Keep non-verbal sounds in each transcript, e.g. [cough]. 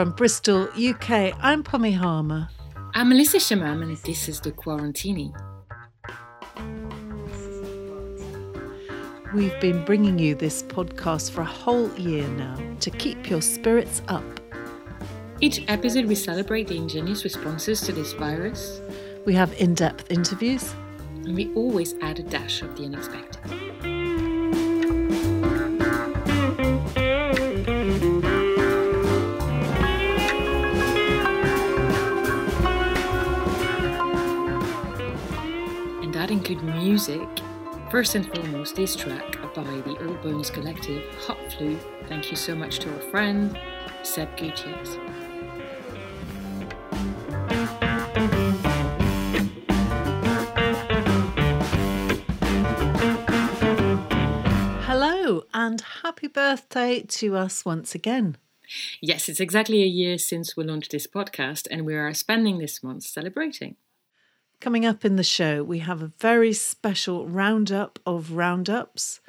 From Bristol, UK, I'm Pommy Harmar. I'm Melissa Chemam, and this is The Quarantini. We've been bringing you this podcast for a whole year now to keep your spirits up. Each episode, we celebrate the ingenious responses to this virus. We have in depth interviews. And we always add a dash of the unexpected. Includes music. First and foremost, this track by the Old Bones Collective, Hot Flu. Thank you so much to our friend, Seb Gutierrez. Hello, and happy birthday to us once again. Yes, it's exactly a year since we launched this podcast, and we are spending this month celebrating. Coming up in the show, we have a very special roundup of roundups,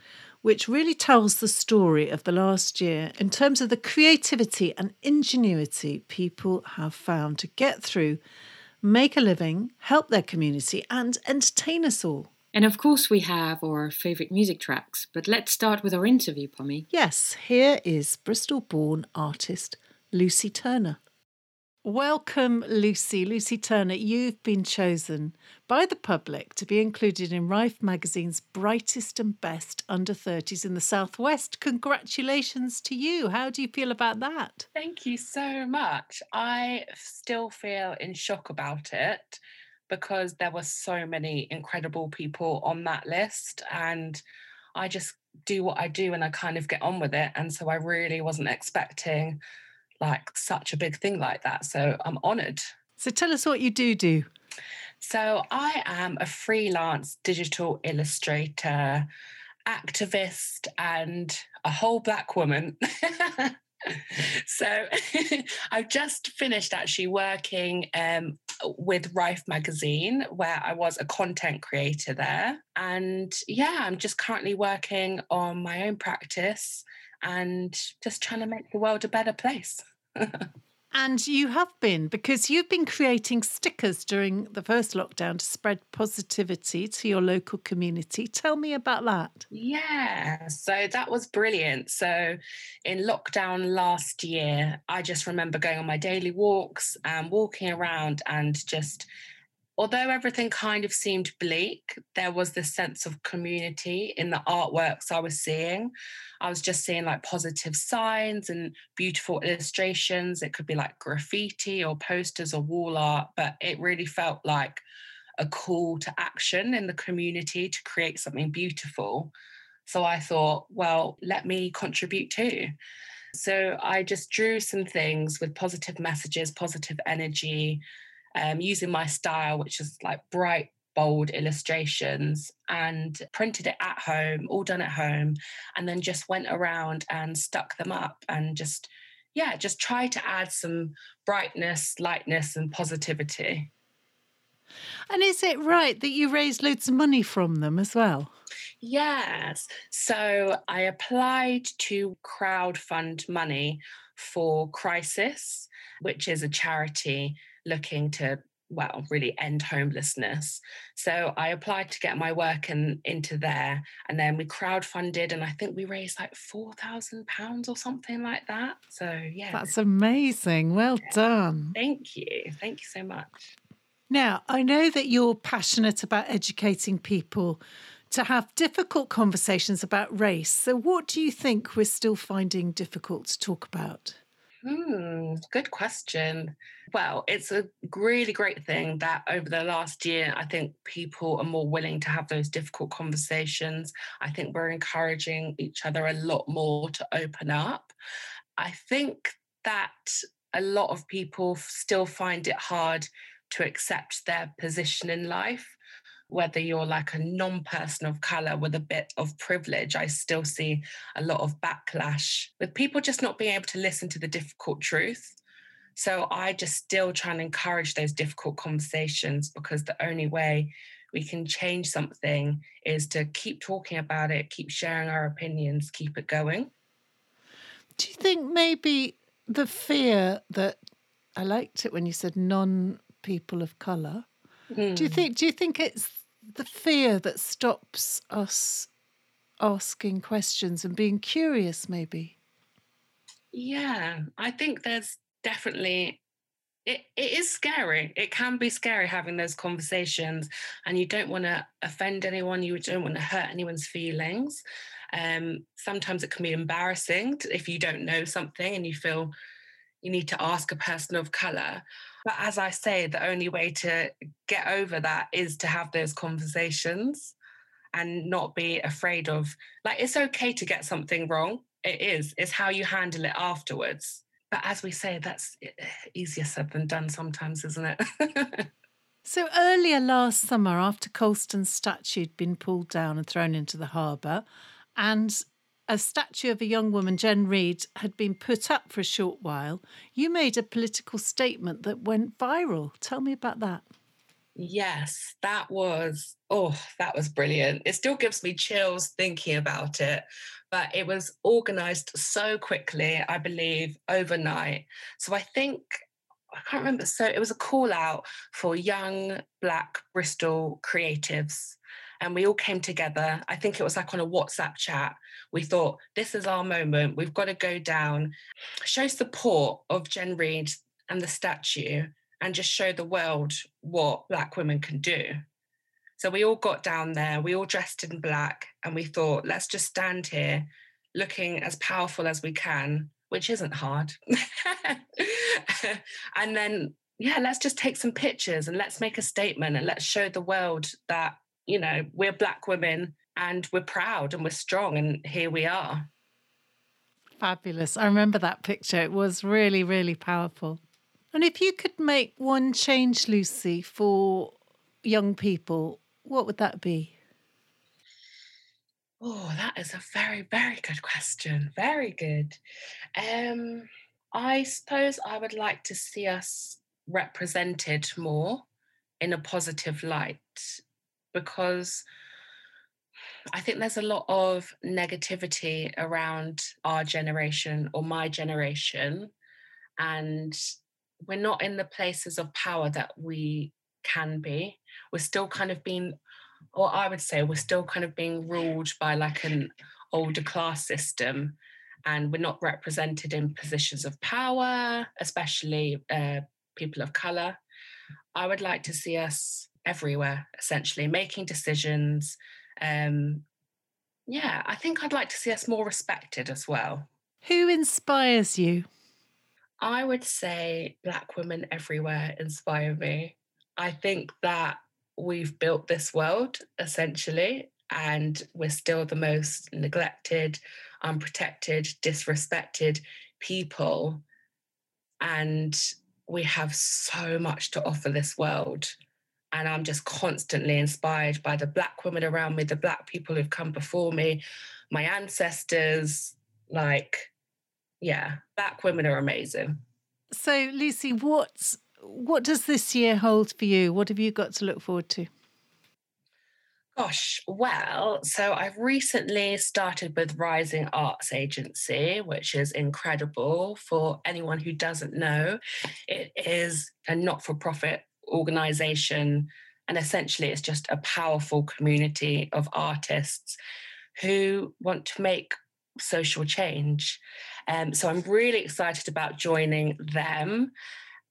which really tells the story of the last year in terms of the creativity and ingenuity people have found to get through, make a living, help their community, and entertain us all. And of course, we have our favourite music tracks, but let's start with our interview, Pommy. Yes, here is Bristol born artist Lucy Turner. Welcome, Lucy. Lucy Turner, you've been chosen by the public to be included in Rife magazine's brightest and best under 30s in the Southwest. Congratulations to you. How do you feel about that? Thank you so much. I still feel in shock about it because there were so many incredible people on that list and I just do what I do and I kind of get on with it. And so I really wasn't expecting like such a big thing like that. So I'm honored. So tell us what you do do. So I am a freelance digital illustrator, activist, and a whole black woman. [laughs] so [laughs] I've just finished actually working um, with Rife magazine, where I was a content creator there. And yeah, I'm just currently working on my own practice and just trying to make the world a better place. And you have been because you've been creating stickers during the first lockdown to spread positivity to your local community. Tell me about that. Yeah, so that was brilliant. So, in lockdown last year, I just remember going on my daily walks and walking around and just although everything kind of seemed bleak, there was this sense of community in the artworks I was seeing. I was just seeing like positive signs and beautiful illustrations. It could be like graffiti or posters or wall art, but it really felt like a call to action in the community to create something beautiful. So I thought, well, let me contribute too. So I just drew some things with positive messages, positive energy, um, using my style, which is like bright, bold illustrations, and printed it at home, all done at home, and then just went around and stuck them up and just, yeah, just try to add some brightness, lightness, and positivity. And is it right that you raised loads of money from them as well? Yes. So I applied to crowdfund money for Crisis, which is a charity looking to well really end homelessness. So i applied to get my work in, into there and then we crowdfunded and i think we raised like 4000 pounds or something like that. So yeah. That's amazing. Well yeah. done. Thank you. Thank you so much. Now i know that you're passionate about educating people to have difficult conversations about race. So what do you think we're still finding difficult to talk about Hmm, good question. Well, it's a really great thing that over the last year, I think people are more willing to have those difficult conversations. I think we're encouraging each other a lot more to open up. I think that a lot of people still find it hard to accept their position in life whether you're like a non person of color with a bit of privilege, I still see a lot of backlash with people just not being able to listen to the difficult truth. So I just still try and encourage those difficult conversations because the only way we can change something is to keep talking about it, keep sharing our opinions, keep it going. Do you think maybe the fear that I liked it when you said non people of colour. Mm. Do you hmm. think do you think it's the fear that stops us asking questions and being curious maybe? Yeah, I think there's definitely it, it is scary. It can be scary having those conversations, and you don't want to offend anyone. You don't want to hurt anyone's feelings. Um, sometimes it can be embarrassing if you don't know something and you feel you need to ask a person of color. But as I say, the only way to get over that is to have those conversations and not be afraid of, like, it's okay to get something wrong. It is. It's how you handle it afterwards. But as we say, that's eh, easier said than done sometimes, isn't it? [laughs] so earlier last summer, after Colston's statue had been pulled down and thrown into the harbour, and a statue of a young woman, Jen Reid, had been put up for a short while, you made a political statement that went viral. Tell me about that. Yes, that was, oh, that was brilliant. It still gives me chills thinking about it, but it was organized so quickly, I believe, overnight. So I think, I can't remember. So it was a call out for young Black Bristol creatives and we all came together. I think it was like on a WhatsApp chat. We thought, this is our moment. We've got to go down, show support of Jen Reid and the statue, and just show the world what Black women can do. So we all got down there, we all dressed in black, and we thought, let's just stand here looking as powerful as we can, which isn't hard. [laughs] and then, yeah, let's just take some pictures and let's make a statement and let's show the world that you know, we're black women and we're proud and we're strong, and here we are. Fabulous. I remember that picture. It was really, really powerful. And if you could make one change, Lucy, for young people, what would that be? Oh, that is a very, very good question. Very good. Um, I suppose I would like to see us represented more in a positive light because I think there's a lot of negativity around our generation or my generation. And we're not in the places of power that we can be. We're still kind of being, or I would say, we're still kind of being ruled by like an older class system. And we're not represented in positions of power, especially uh, people of color. I would like to see us everywhere, essentially, making decisions. Um, yeah, I think I'd like to see us more respected as well. Who inspires you? I would say Black women everywhere inspire me. I think that we've built this world essentially, and we're still the most neglected, unprotected, disrespected people. And we have so much to offer this world and I'm just constantly inspired by the Black women around me, the Black people who've come before me, my ancestors. Like, yeah, Black women are amazing. So, Lucy, what what does this year hold for you? What have you got to look forward to? Gosh, well, so I've recently started with Rising Arts Agency, which is incredible. For anyone who doesn't know, it is a not for profit organization. And essentially, it's just a powerful community of artists who want to make social change. Um, so I'm really excited about joining them.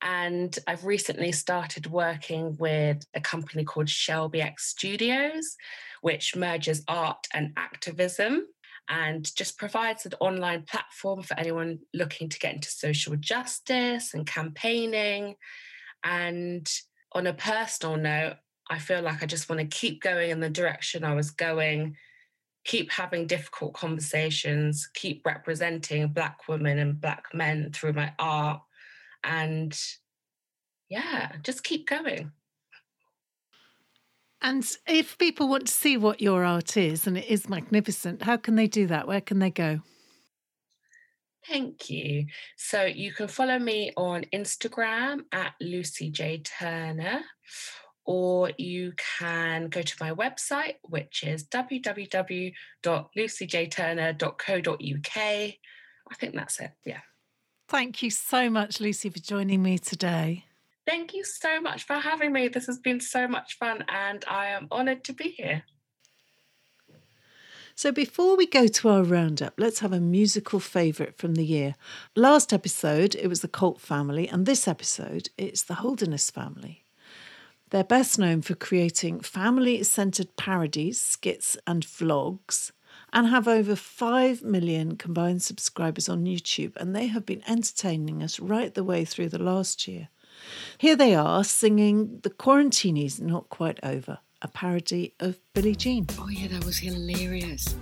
And I've recently started working with a company called Shelby X Studios, which merges art and activism and just provides an online platform for anyone looking to get into social justice and campaigning. And on a personal note, I feel like I just want to keep going in the direction I was going, keep having difficult conversations, keep representing Black women and Black men through my art, and yeah, just keep going. And if people want to see what your art is, and it is magnificent, how can they do that? Where can they go? Thank you. So you can follow me on Instagram at Lucy J Turner, or you can go to my website, which is www.lucyjturner.co.uk. I think that's it. Yeah. Thank you so much, Lucy, for joining me today. Thank you so much for having me. This has been so much fun, and I am honoured to be here. So, before we go to our roundup, let's have a musical favourite from the year. Last episode, it was the Colt family, and this episode, it's the Holderness family. They're best known for creating family centred parodies, skits, and vlogs, and have over 5 million combined subscribers on YouTube, and they have been entertaining us right the way through the last year. Here they are singing The Quarantine's Not Quite Over, a parody of Billie Jean. Oh, yeah, that was hilarious.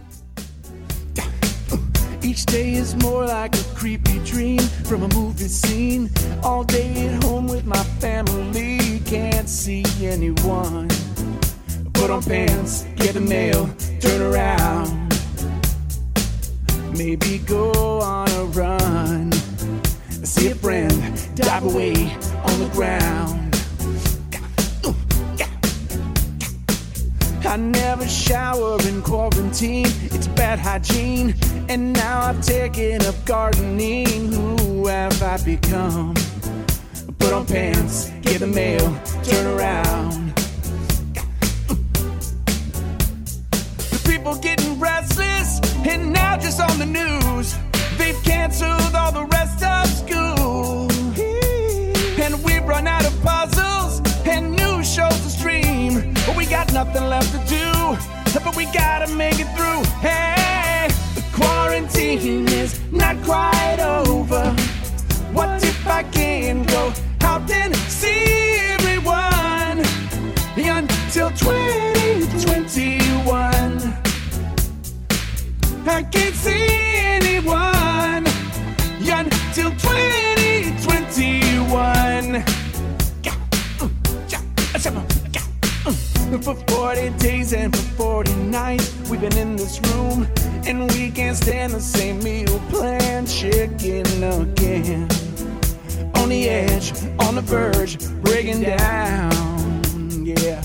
Each day is more like a creepy dream from a movie scene. All day at home with my family, can't see anyone. Put on pants, get the mail, turn around. Maybe go on a run. See a friend dive away on the ground. I never shower in quarantine. It's bad hygiene. And now I've taken up gardening. Who have I become? Put on pants, get the mail, turn around. The people getting restless, and now just on the news. They've canceled all the rest of school. And we've run out of got nothing left to do. But we gotta make it through. Hey, the quarantine is not quite over. What if I can go out and see everyone until 2021? I can't see anyone until 2021. For 40 days and for 40 nights, we've been in this room and we can't stand the same meal plan. Chicken again. On the edge, on the verge, breaking down. Yeah,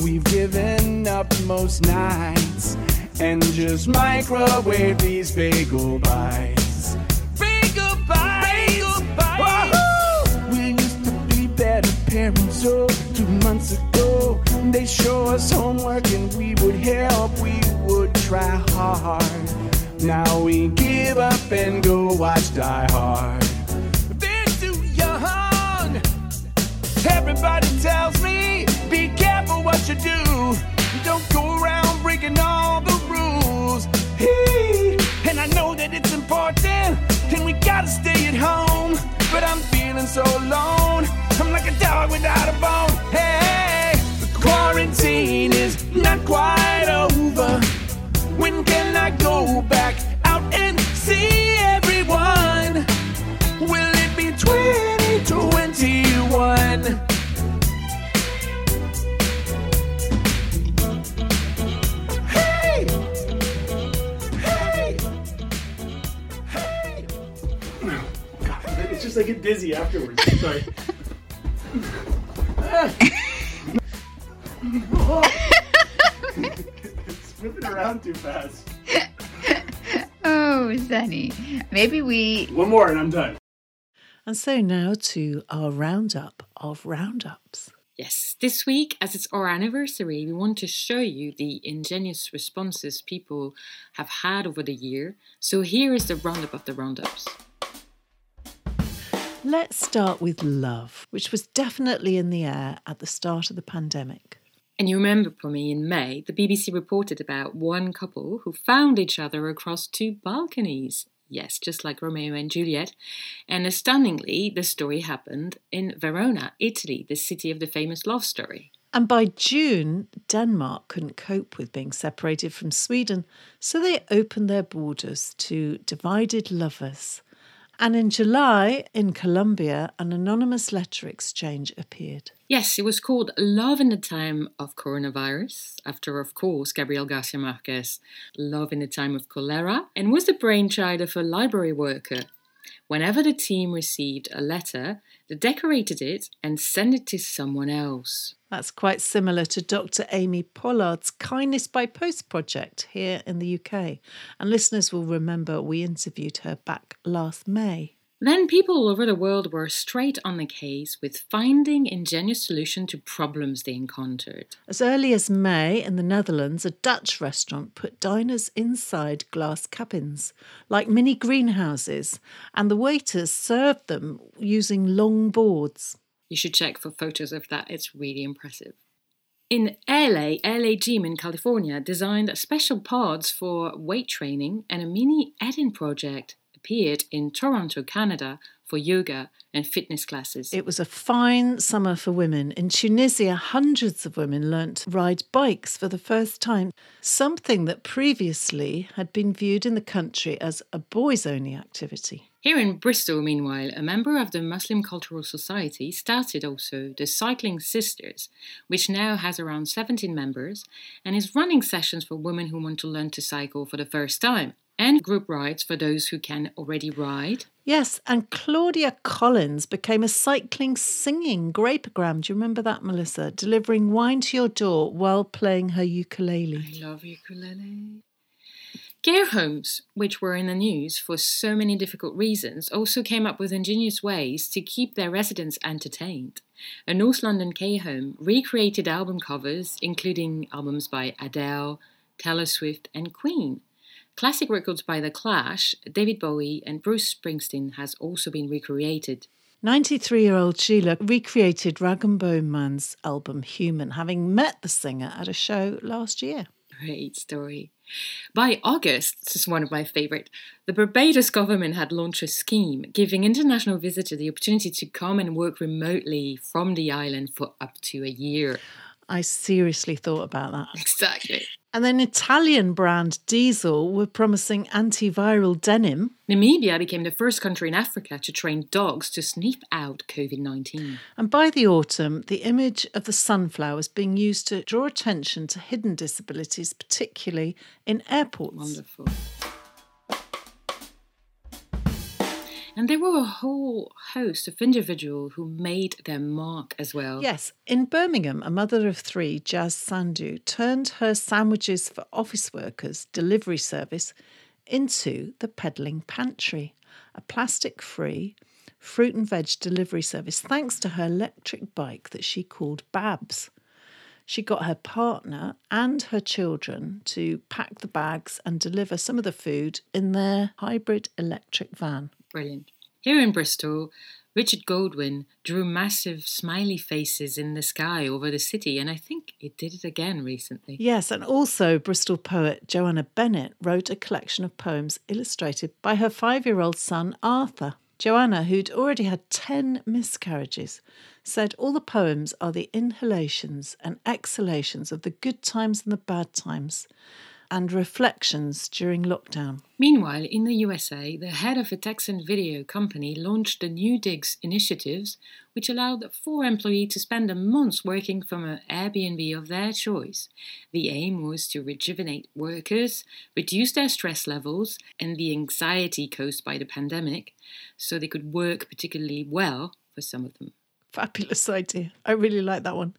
we've given up most nights and just microwave these bagel bites. Bagel bites! Bagel bites! We used to be better parents, oh, two months ago. They show us homework and we would help, we would try hard. Now we give up and go watch Die Hard. They're too young. Everybody tells me, be careful what you do. Don't go around breaking all the rules. And I know that it's important, and we gotta stay at home. But I'm feeling so alone. I'm like a dog without a bone. Not quite over. When can I go back out and see everyone? Will it be 2021? Hey! Hey! Hey! God, it's just I get dizzy afterwards. Sorry. [laughs] [laughs] moving around too fast. [laughs] Oh, Zenny. Maybe we. One more and I'm done. And so now to our roundup of roundups. Yes, this week, as it's our anniversary, we want to show you the ingenious responses people have had over the year. So here is the roundup of the roundups. Let's start with love, which was definitely in the air at the start of the pandemic. And you remember, Pommy, in May, the BBC reported about one couple who found each other across two balconies. Yes, just like Romeo and Juliet. And stunningly, the story happened in Verona, Italy, the city of the famous love story. And by June, Denmark couldn't cope with being separated from Sweden, so they opened their borders to divided lovers. And in July, in Colombia, an anonymous letter exchange appeared. Yes, it was called Love in the Time of Coronavirus, after, of course, Gabriel Garcia Marquez' Love in the Time of Cholera, and was the brainchild of a library worker. Whenever the team received a letter, they decorated it and sent it to someone else. That's quite similar to Dr. Amy Pollard's Kindness by Post project here in the UK. And listeners will remember we interviewed her back last May. Then people all over the world were straight on the case with finding ingenious solutions to problems they encountered. As early as May in the Netherlands, a Dutch restaurant put diners inside glass cabins, like mini greenhouses, and the waiters served them using long boards. You should check for photos of that, it's really impressive. In LA, LA Gym in California designed special pods for weight training, and a mini Eden project appeared in Toronto, Canada for yoga and fitness classes. It was a fine summer for women. In Tunisia, hundreds of women learnt to ride bikes for the first time, something that previously had been viewed in the country as a boys only activity. Here in Bristol, meanwhile, a member of the Muslim Cultural Society started also the Cycling Sisters, which now has around 17 members and is running sessions for women who want to learn to cycle for the first time and group rides for those who can already ride. Yes, and Claudia Collins became a cycling singing grapegram. Do you remember that, Melissa? Delivering wine to your door while playing her ukulele. I love ukulele. Care homes, which were in the news for so many difficult reasons, also came up with ingenious ways to keep their residents entertained. A North London care home recreated album covers, including albums by Adele, Taylor Swift, and Queen. Classic records by The Clash, David Bowie, and Bruce Springsteen has also been recreated. 93 year old Sheila recreated Rag and Bone Man's album Human, having met the singer at a show last year. Great story. By August, this is one of my favourite, the Barbados government had launched a scheme giving international visitors the opportunity to come and work remotely from the island for up to a year. I seriously thought about that. Exactly. And then Italian brand Diesel were promising antiviral denim. Namibia became the first country in Africa to train dogs to sniff out COVID 19. And by the autumn, the image of the sunflower was being used to draw attention to hidden disabilities, particularly in airports. Wonderful. And there were a whole host of individuals who made their mark as well. Yes, in Birmingham, a mother of three, Jazz Sandu, turned her sandwiches for office workers delivery service into the peddling pantry, a plastic free fruit and veg delivery service thanks to her electric bike that she called Babs. She got her partner and her children to pack the bags and deliver some of the food in their hybrid electric van. Brilliant. Here in Bristol, Richard Goldwyn drew massive smiley faces in the sky over the city, and I think it did it again recently. Yes, and also Bristol poet Joanna Bennett wrote a collection of poems illustrated by her five year old son Arthur. Joanna, who'd already had 10 miscarriages, said all the poems are the inhalations and exhalations of the good times and the bad times and reflections during lockdown. Meanwhile, in the USA, the head of a Texan video company launched the New Digs initiatives, which allowed four employees to spend a month working from an Airbnb of their choice. The aim was to rejuvenate workers, reduce their stress levels and the anxiety caused by the pandemic, so they could work particularly well for some of them. Fabulous idea. I really like that one.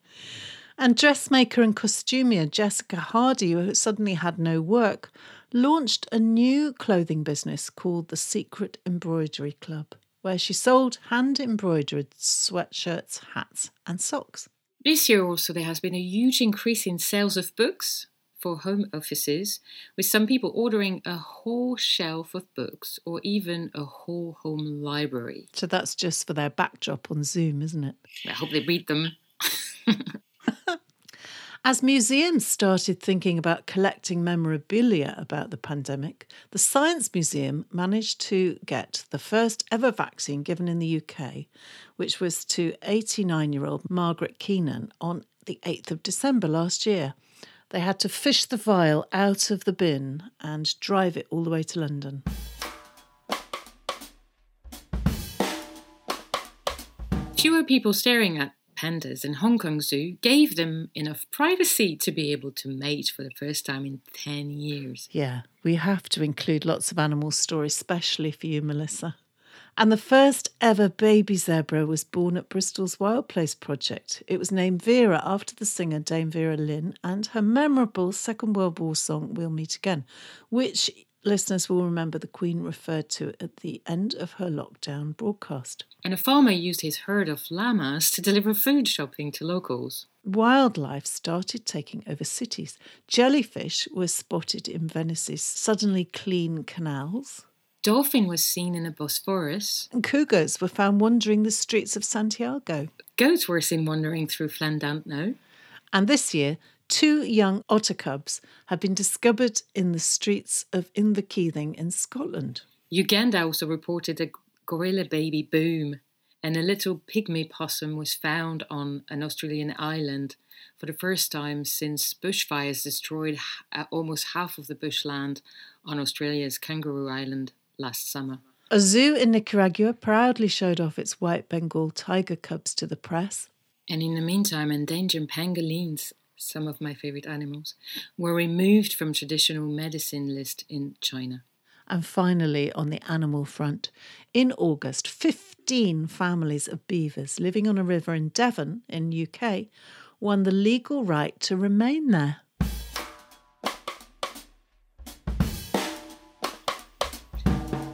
And dressmaker and costumier Jessica Hardy, who suddenly had no work, launched a new clothing business called the Secret Embroidery Club, where she sold hand embroidered sweatshirts, hats, and socks. This year also there has been a huge increase in sales of books for home offices, with some people ordering a whole shelf of books or even a whole home library. So that's just for their backdrop on Zoom, isn't it? I hope they read them. [laughs] As museums started thinking about collecting memorabilia about the pandemic, the Science Museum managed to get the first ever vaccine given in the UK, which was to 89 year old Margaret Keenan on the 8th of December last year. They had to fish the vial out of the bin and drive it all the way to London. Fewer people staring at pandas in Hong Kong Zoo gave them enough privacy to be able to mate for the first time in 10 years. Yeah, we have to include lots of animal stories, especially for you, Melissa. And the first ever baby zebra was born at Bristol's Wild Place project. It was named Vera after the singer Dame Vera Lynn and her memorable Second World War song We'll Meet Again, which listeners will remember the Queen referred to at the end of her lockdown broadcast. And a farmer used his herd of llamas to deliver food shopping to locals. Wildlife started taking over cities. Jellyfish were spotted in Venice's suddenly clean canals. Dolphin was seen in the Bosphorus. And cougars were found wandering the streets of Santiago. Goats were seen wandering through Llandudno. And this year, two young otter cubs have been discovered in the streets of Inverkeithing in Scotland. Uganda also reported a gorilla baby boom, and a little pygmy possum was found on an Australian island for the first time since bushfires destroyed uh, almost half of the bushland on Australia's Kangaroo Island last summer. A zoo in Nicaragua proudly showed off its white Bengal tiger cubs to the press. And in the meantime, endangered pangolins, some of my favorite animals, were removed from traditional medicine list in China. And finally, on the animal front, in August, 15 families of beavers living on a river in Devon, in UK, won the legal right to remain there.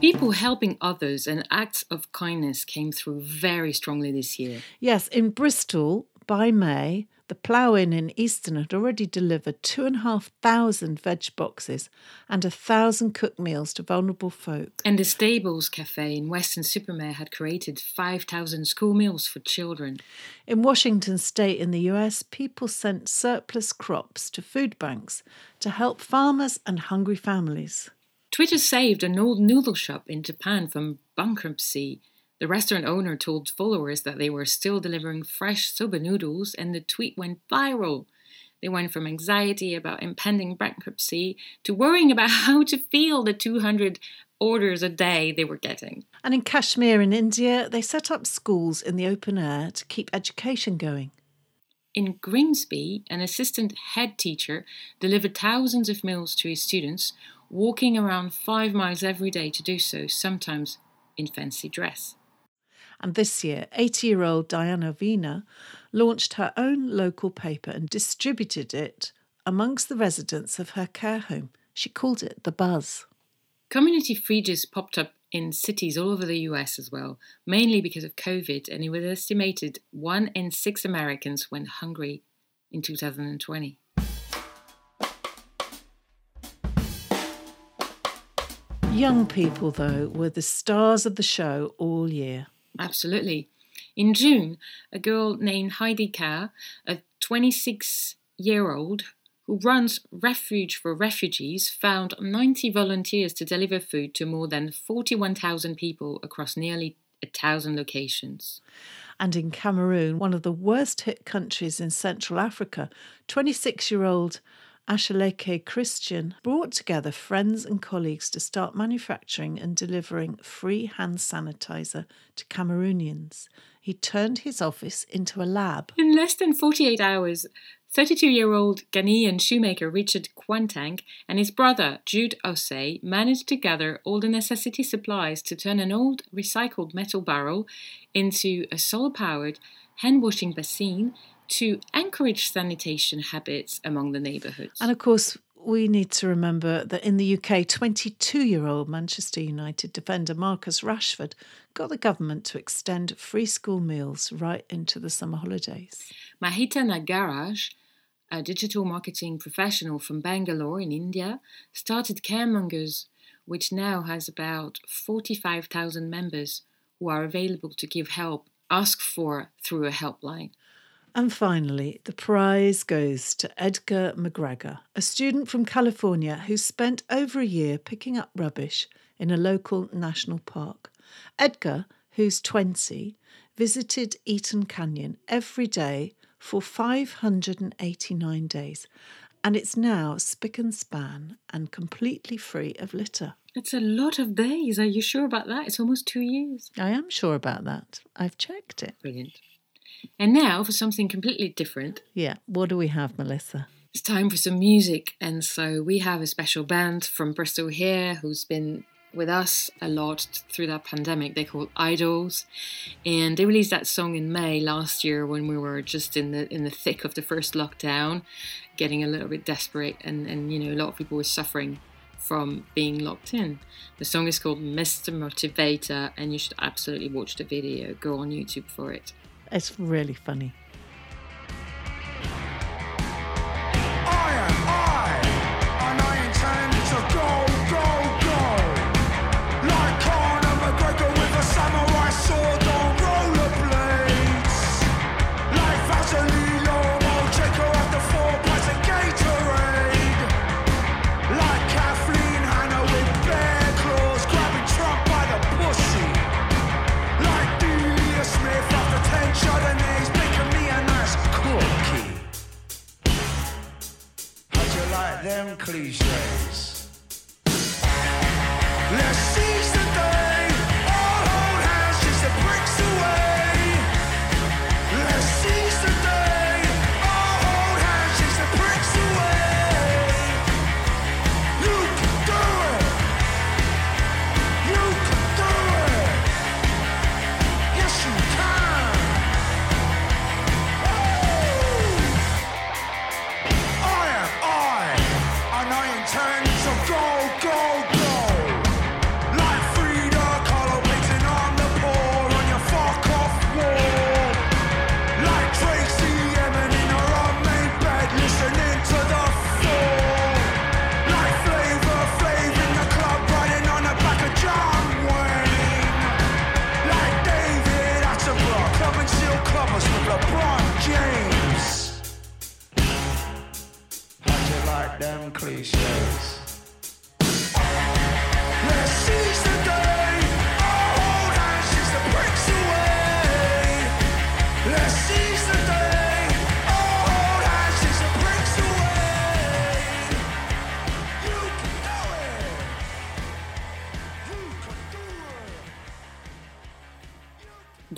People helping others and acts of kindness came through very strongly this year. Yes, in Bristol, by May, the plough inn in Easton had already delivered 2,500 veg boxes and a thousand cooked meals to vulnerable folk. And the Stables Cafe in Weston-super-Mare had created 5,000 school meals for children. In Washington state in the US, people sent surplus crops to food banks to help farmers and hungry families. Twitter saved an old noodle shop in Japan from bankruptcy the restaurant owner told followers that they were still delivering fresh soba noodles, and the tweet went viral. They went from anxiety about impending bankruptcy to worrying about [laughs] how to fill the 200 orders a day they were getting. And in Kashmir in India, they set up schools in the open air to keep education going. In Grimsby, an assistant head teacher delivered thousands of meals to his students, walking around five miles every day to do so, sometimes in fancy dress. And this year, 80 year old Diana Vina launched her own local paper and distributed it amongst the residents of her care home. She called it The Buzz. Community fridges popped up in cities all over the US as well, mainly because of COVID, and it was estimated one in six Americans went hungry in 2020. Young people, though, were the stars of the show all year. Absolutely. In June, a girl named Heidi Kerr, a 26 year old who runs Refuge for Refugees, found 90 volunteers to deliver food to more than 41,000 people across nearly a thousand locations. And in Cameroon, one of the worst hit countries in Central Africa, 26 year old Ashaleke Christian brought together friends and colleagues to start manufacturing and delivering free hand sanitizer to Cameroonians. He turned his office into a lab. In less than 48 hours, 32 year old Ghanaian shoemaker Richard Kwarteng and his brother Jude Osei managed to gather all the necessity supplies to turn an old recycled metal barrel into a solar powered hand washing basin to encourage sanitation habits among the neighbourhoods. And of course, we need to remember that in the UK, 22 year old Manchester United defender Marcus Rashford got the government to extend free school meals right into the summer holidays. Mahita Nagaraj, a digital marketing professional from Bangalore in India, started Caremongers, which now has about 45,000 members who are available to give help asked for through a helpline. And finally, the prize goes to Edgar McGregor, a student from California who spent over a year picking up rubbish in a local national park. Edgar, who's 20, visited Eaton Canyon every day for 589 days, and it's now spick and span and completely free of litter. It's a lot of days. Are you sure about that? It's almost two years. I am sure about that. I've checked it. Brilliant. And now for something completely different. Yeah. What do we have, Melissa? It's time for some music. And so we have a special band from Bristol here who's been with us a lot through that pandemic. They call Idles, and they released that song in May last year when we were just in the in the thick of the first lockdown, getting a little bit desperate, and and you know a lot of people were suffering from being locked in. The song is called Mr. Motivator, and you should absolutely watch the video. Go on YouTube for it. It's really funny.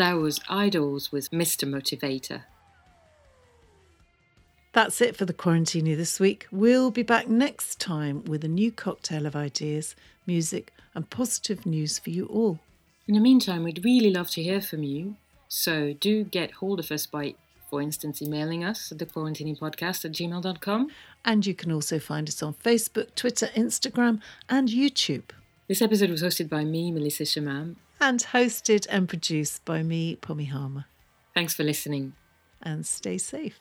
Thou's Idles was Mr. Motivator. That's it for the Quarantini this week. We'll be back next time with a new cocktail of ideas, music, and positive news for you all. In the meantime, we'd really love to hear from you, so do get hold of us by, for instance, emailing us at thequarantinipodcast at gmail.com. And you can also find us on Facebook, Twitter, Instagram, and YouTube. This episode was hosted by me, Melissa Chemam, and hosted and produced by me, Pommy Harmar. Thanks for listening. And stay safe.